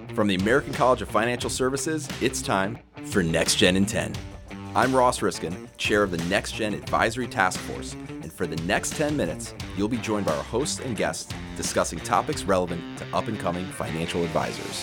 Mm-hmm. From the American College of Financial Services, it's time for Next Gen in 10. I'm Ross Riskin, chair of the Next Gen Advisory Task Force, and for the next 10 minutes, you'll be joined by our hosts and guests discussing topics relevant to up and coming financial advisors.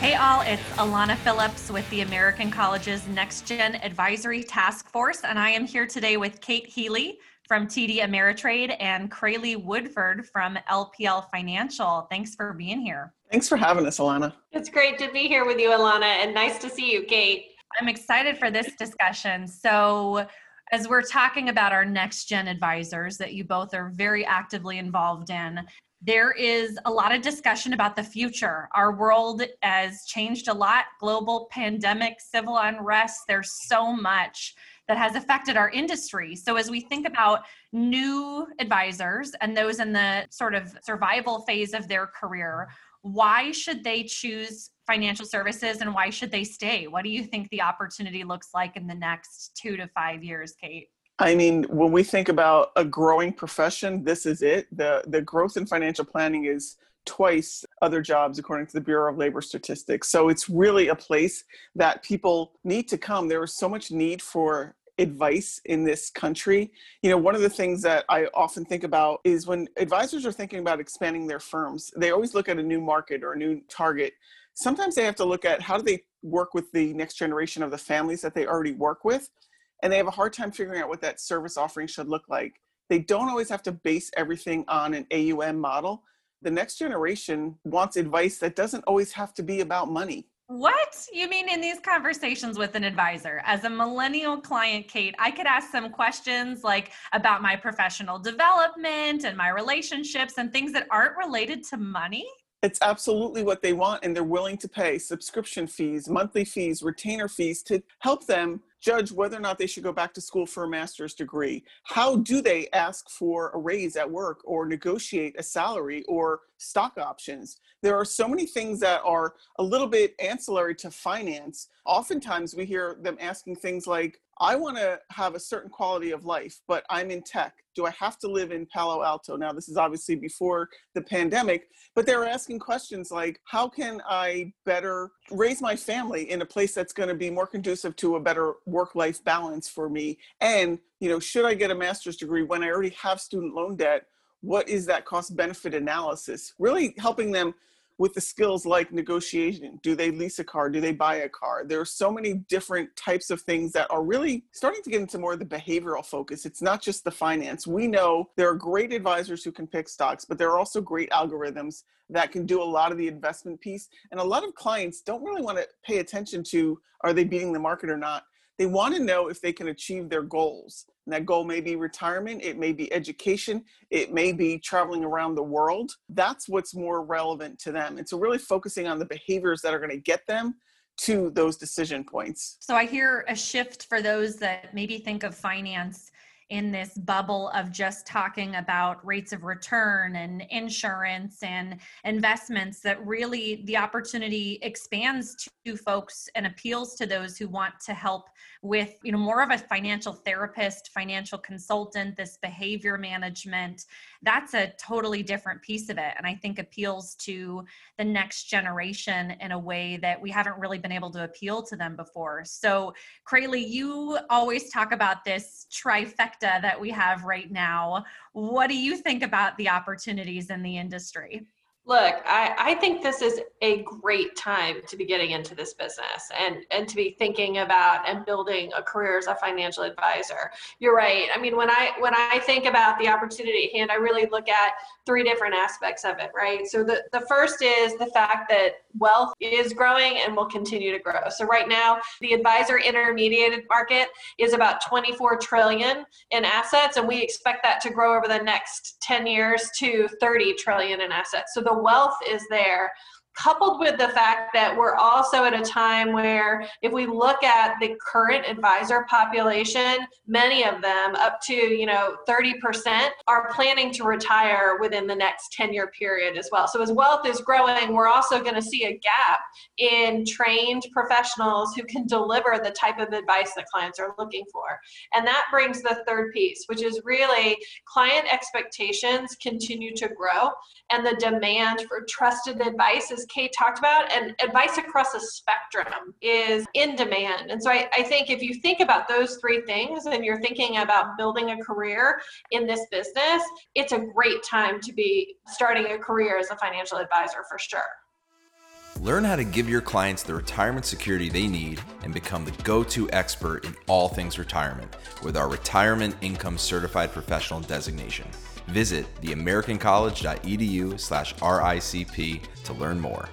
Hey, all, it's Alana Phillips with the American College's Next Gen Advisory Task Force, and I am here today with Kate Healy from TD Ameritrade and Crayley Woodford from LPL Financial. Thanks for being here. Thanks for having us, Alana. It's great to be here with you, Alana, and nice to see you, Kate. I'm excited for this discussion. So, as we're talking about our next gen advisors that you both are very actively involved in, there is a lot of discussion about the future. Our world has changed a lot global pandemic, civil unrest, there's so much that has affected our industry. So, as we think about new advisors and those in the sort of survival phase of their career, why should they choose financial services and why should they stay? What do you think the opportunity looks like in the next two to five years, Kate? I mean, when we think about a growing profession, this is it. The the growth in financial planning is twice other jobs according to the Bureau of Labor Statistics. So it's really a place that people need to come. There is so much need for advice in this country. You know, one of the things that I often think about is when advisors are thinking about expanding their firms, they always look at a new market or a new target. Sometimes they have to look at how do they work with the next generation of the families that they already work with, and they have a hard time figuring out what that service offering should look like. They don't always have to base everything on an AUM model. The next generation wants advice that doesn't always have to be about money what? You mean in these conversations with an advisor? As a millennial client, Kate, I could ask some questions like about my professional development and my relationships and things that aren't related to money? It's absolutely what they want, and they're willing to pay subscription fees, monthly fees, retainer fees to help them judge whether or not they should go back to school for a master's degree. How do they ask for a raise at work or negotiate a salary or stock options? There are so many things that are a little bit ancillary to finance. Oftentimes we hear them asking things like, I want to have a certain quality of life, but I'm in tech. Do I have to live in Palo Alto? Now, this is obviously before the pandemic, but they're asking questions like, how can I better raise my family in a place that's going to be more conducive to a better work life balance for me? And, you know, should I get a master's degree when I already have student loan debt? What is that cost benefit analysis? Really helping them with the skills like negotiation. Do they lease a car? Do they buy a car? There are so many different types of things that are really starting to get into more of the behavioral focus. It's not just the finance. We know there are great advisors who can pick stocks, but there are also great algorithms that can do a lot of the investment piece. And a lot of clients don't really want to pay attention to are they beating the market or not. They want to know if they can achieve their goals. And that goal may be retirement, it may be education, it may be traveling around the world. That's what's more relevant to them. And so, really focusing on the behaviors that are going to get them to those decision points. So, I hear a shift for those that maybe think of finance in this bubble of just talking about rates of return and insurance and investments that really the opportunity expands to folks and appeals to those who want to help with you know more of a financial therapist financial consultant this behavior management. That's a totally different piece of it and i think appeals to the next generation in a way that we haven't really been able to appeal to them before. So crayley you always talk about this trifecta that we have right now. What do you think about the opportunities in the industry Look, I, I think this is a great time to be getting into this business and, and to be thinking about and building a career as a financial advisor. You're right. I mean, when I when I think about the opportunity at hand, I really look at three different aspects of it, right? So the, the first is the fact that wealth is growing and will continue to grow. So right now, the advisor intermediated market is about 24 trillion in assets, and we expect that to grow over the next 10 years to 30 trillion in assets. So the wealth is there coupled with the fact that we're also at a time where if we look at the current advisor population many of them up to you know 30% are planning to retire within the next 10 year period as well. So as wealth is growing we're also going to see a gap in trained professionals who can deliver the type of advice that clients are looking for. And that brings the third piece which is really client expectations continue to grow and the demand for trusted advice is Kate talked about, and advice across a spectrum is in demand. And so I, I think if you think about those three things and you're thinking about building a career in this business, it's a great time to be starting a career as a financial advisor for sure. Learn how to give your clients the retirement security they need and become the go to expert in all things retirement with our Retirement Income Certified Professional designation. Visit theamericancollege.edu slash RICP to learn more.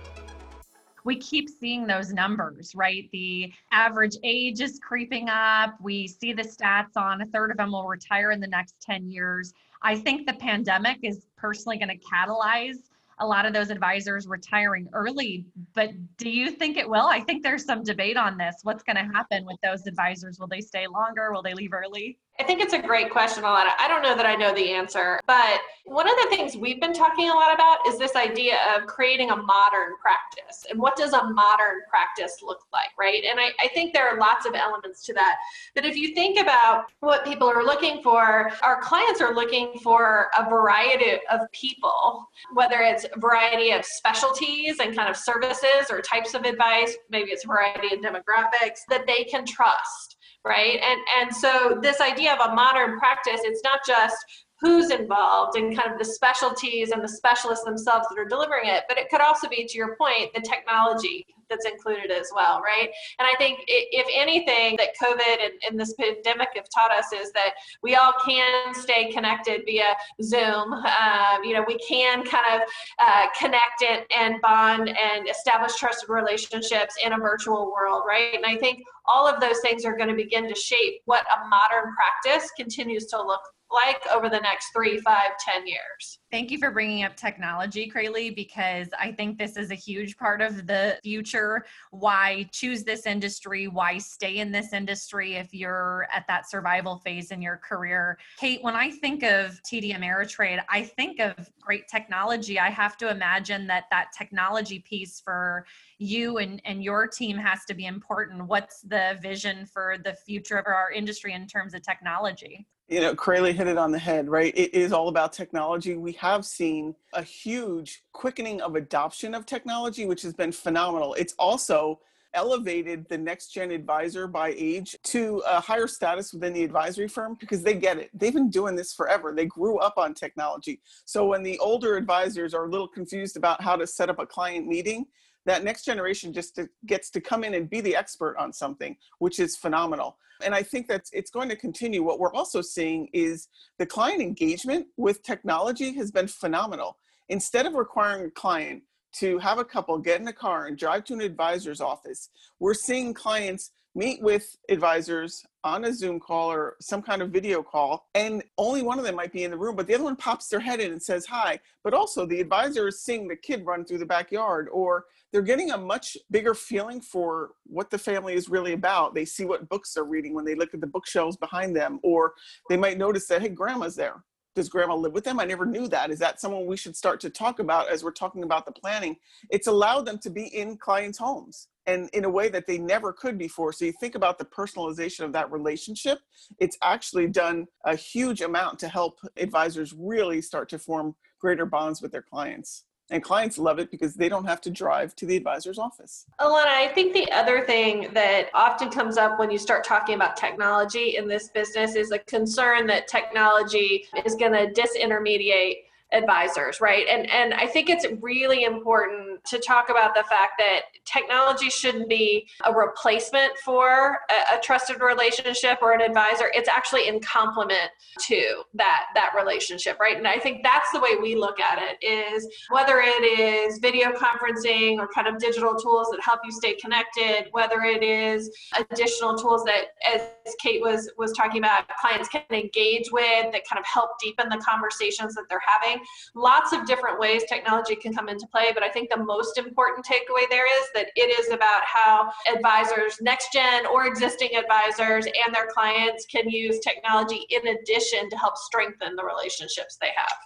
We keep seeing those numbers, right? The average age is creeping up. We see the stats on a third of them will retire in the next 10 years. I think the pandemic is personally going to catalyze a lot of those advisors retiring early. But do you think it will? I think there's some debate on this. What's going to happen with those advisors? Will they stay longer? Will they leave early? I think it's a great question, Alana. I don't know that I know the answer, but one of the things we've been talking a lot about is this idea of creating a modern practice. And what does a modern practice look like, right? And I, I think there are lots of elements to that. But if you think about what people are looking for, our clients are looking for a variety of people, whether it's a variety of specialties and kind of services or types of advice, maybe it's a variety of demographics that they can trust right? And and so this idea of a modern practice, it's not just who's involved and kind of the specialties and the specialists themselves that are delivering it, but it could also be, to your point, the technology that's included as well, right? And I think if anything that COVID and, and, this pandemic have taught us is that we all can stay connected via Zoom. Um, you know, we can kind of uh, connect it and bond and establish trusted relationships in a virtual world, right? And I think all of those things are going to begin to shape what a modern practice continues to look like over the next three, five, ten years. Thank you for bringing up technology, Craylee, because I think this is a huge part of the future. Why choose this industry? Why stay in this industry if you're at that survival phase in your career? Kate, when I think of TD Ameritrade, I think of great technology. I have to imagine that that technology piece for you and, and your team has to be important. What's the vision for the future of our industry in terms of technology? You know, Craylee hit it on the head, right? It is all about technology. We have seen a huge quickening of adoption of technology, which has been phenomenal. It's also elevated the next gen advisor by age to a higher status within the advisory firm because they get it. They've been doing this forever. They grew up on technology. So when the older advisors are a little confused about how to set up a client meeting, that next generation just to, gets to come in and be the expert on something, which is phenomenal. And I think that it's going to continue. What we're also seeing is the client engagement with technology has been phenomenal. Instead of requiring a client to have a couple get in a car and drive to an advisor's office, we're seeing clients meet with advisors on a Zoom call or some kind of video call, and only one of them might be in the room, but the other one pops their head in and says hi. But also, the advisor is seeing the kid run through the backyard, or they're getting a much bigger feeling for what the family is really about. They see what books they're reading when they look at the bookshelves behind them, or they might notice that, hey, grandma's there. Does grandma live with them? I never knew that. Is that someone we should start to talk about as we're talking about the planning? It's allowed them to be in clients' homes and in a way that they never could before. So you think about the personalization of that relationship, it's actually done a huge amount to help advisors really start to form greater bonds with their clients. And clients love it because they don't have to drive to the advisor's office. Alana, I think the other thing that often comes up when you start talking about technology in this business is a concern that technology is going to disintermediate advisors right? And and i think it's really important to talk about the fact that technology shouldn't be a replacement for a, a, trusted relationship or an advisor. It's actually in complement to that that relationship right? And i think that's the way we look at it is whether it is video conferencing or kind of digital tools that help you stay connected whether it is additional tools that as kate was was talking about clients can engage with that kind of help deepen the conversations that they're having Lots of different ways technology can come into play, but I think the most important takeaway there is that it is about how advisors, next gen or existing advisors, and their clients can use technology in addition to help strengthen the relationships they have.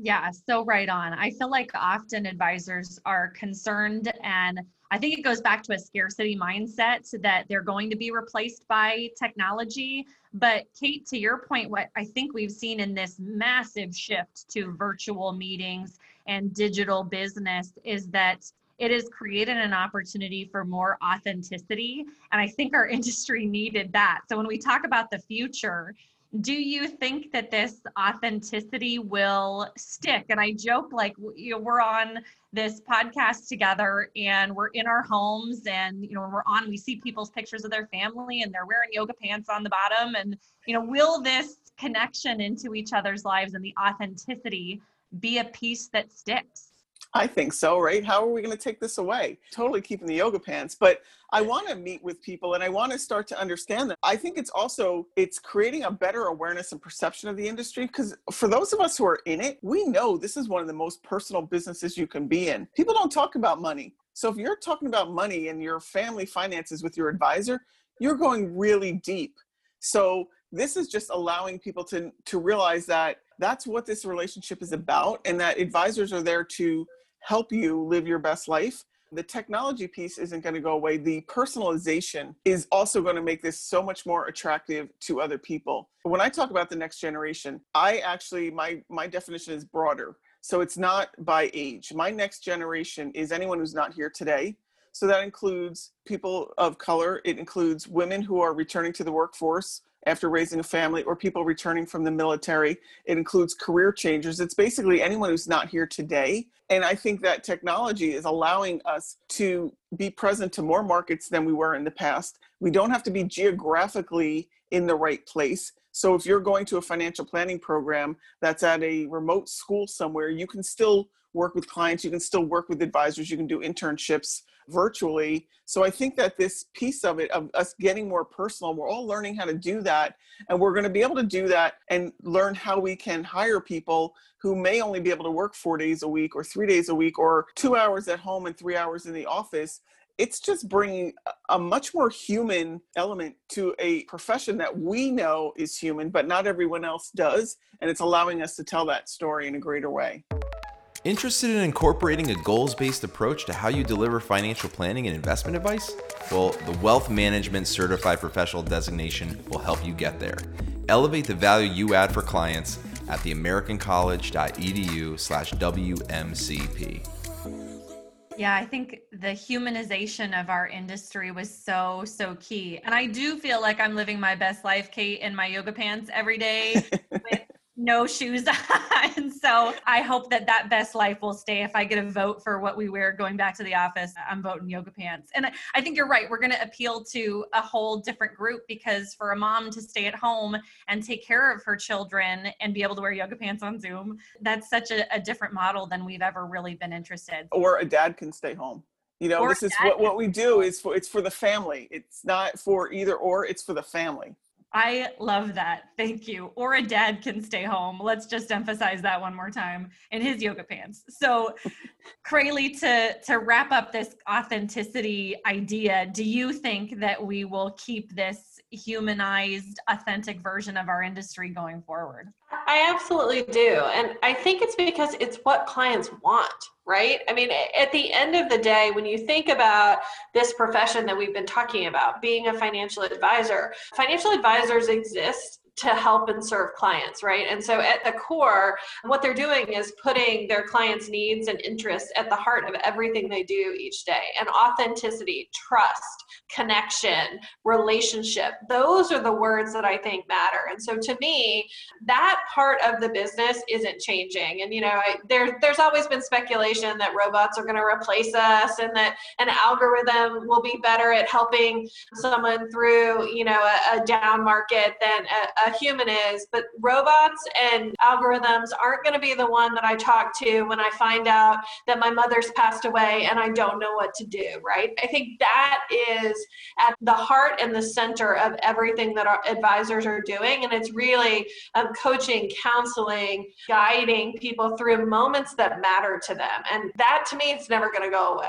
Yeah, so right on. I feel like often advisors are concerned and I think it goes back to a scarcity mindset that they're going to be replaced by technology. But Kate, to your point, what I think we've seen in this massive shift to virtual meetings and digital business is that it has created an opportunity for more authenticity. And I think our industry needed that. So when we talk about the future, do you think that this authenticity will stick? And i joke like you know we're on this podcast together and we're in our homes and you know when we're on we see people's pictures of their family and they're wearing yoga pants on the bottom. And you know will this connection into each other's lives and the authenticity be a piece that sticks I think so, right? How are we going to take this away? Totally keeping the yoga pants, but I want to meet with people and I want to start to understand them. I think it's also it's creating a better awareness and perception of the industry because for those of us who are in it, we know this is one of the most personal businesses you can be in. People don't talk about money. So if you're talking about money and your family finances with your advisor, you're going really deep. So this is just allowing people to to realize that that's what this relationship is about and that advisors are there to help you live your best life. The technology piece isn't going to go away. The personalization is also going to make this so much more attractive to other people. When I talk about the next generation, I actually my my definition is broader. So it's not by age. My next generation is anyone who's not here today. So that includes people of color, it includes women who are returning to the workforce, after raising a family or people returning from the military. It includes career changers. It's basically anyone who's not here today. And I think that technology is allowing us to be present to more markets than we were in the past. We don't have to be geographically in the right place. So if you're going to a financial planning program that's at a remote school somewhere, you can still work with clients, you can still work with advisors, you can do internships virtually. So I think that this piece of it, of us getting more personal, we're all learning how to do that. And we're going to be able to do that and learn how we can hire people who may only be able to work four days a week or three days a week or two hours at home and three hours in the office it's just bringing a much more human element to a profession that we know is human, but not everyone else does. And it's allowing us to tell that story in a greater way. Interested in incorporating a goals based approach to how you deliver financial planning and investment advice? Well, the Wealth Management Certified Professional designation will help you get there. Elevate the value you add for clients at theamericancollege.edu slash WMCP. Yeah, I think the humanization of our industry was so, so key. And I do feel like I'm living my best life, Kate, in my yoga pants every day with no shoes on. So I hope that that best life will stay. If I get a vote for what we wear going back to the office, I'm voting yoga pants. And I think you're right. We're going to appeal to a whole different group because for a mom to stay at home and take care of her children and be able to wear yoga pants on Zoom, that's such a, a different model than we've ever really been interested. Or a dad can stay home. You know, or this is what, what we do is for it's for the family. It's not for either or, it's for the family. I love that. Thank you. Or a dad can stay home. Let's just emphasize that one more time in his yoga pants. So, Crayley, to to wrap up this authenticity idea, do you think that we will keep this humanized, authentic version of our industry going forward? I absolutely do. And I think it's because it's what clients want, right? I mean, at the end of the day, when you think about this profession that we've been talking about, being a financial advisor, financial advisors exist to help and serve clients, right? And so at the core, what they're doing is putting their clients' needs and interests at the heart of everything they do each day. And authenticity, trust, connection, relationship, those are the words that I think matter. And so to me, that part of the business isn't changing. And you know, I, there there's always been speculation that robots are going to replace us and that an algorithm will be better at helping someone through, you know, a, a down market than a, a human is, but robots and algorithms aren't going to be the one that I talk to when I find out that my mother's passed away and I don't know what to do, right? I think that is at the heart and the center of everything that our advisors are doing. And it's really um, coaching, counseling, guiding people through moments that matter to them. And that to me, it's never going to go away.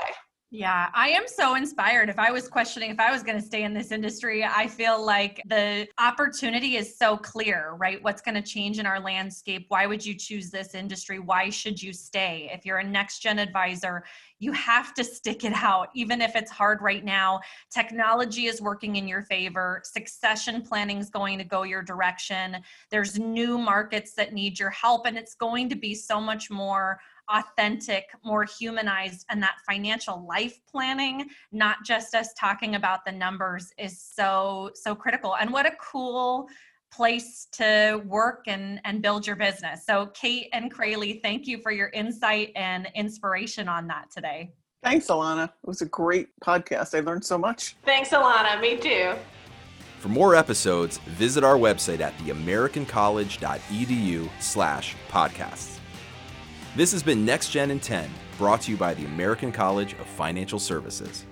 Yeah, I am so inspired. If I was questioning if I was going to stay in this industry, I feel like the opportunity is so clear, right? What's going to change in our landscape? Why would you choose this industry? Why should you stay? If you're a next gen advisor, you have to stick it out, even if it's hard right now. Technology is working in your favor, succession planning is going to go your direction. There's new markets that need your help, and it's going to be so much more authentic, more humanized, and that financial life planning, not just us talking about the numbers, is so, so critical. And what a cool place to work and, and build your business. So, Kate and Crayley, thank you for your insight and inspiration on that today. Thanks, Alana. It was a great podcast. I learned so much. Thanks, Alana. Me too. For more episodes, visit our website at theamericancollege.edu slash podcasts. This has been Next Gen in 10, brought to you by the American College of Financial Services.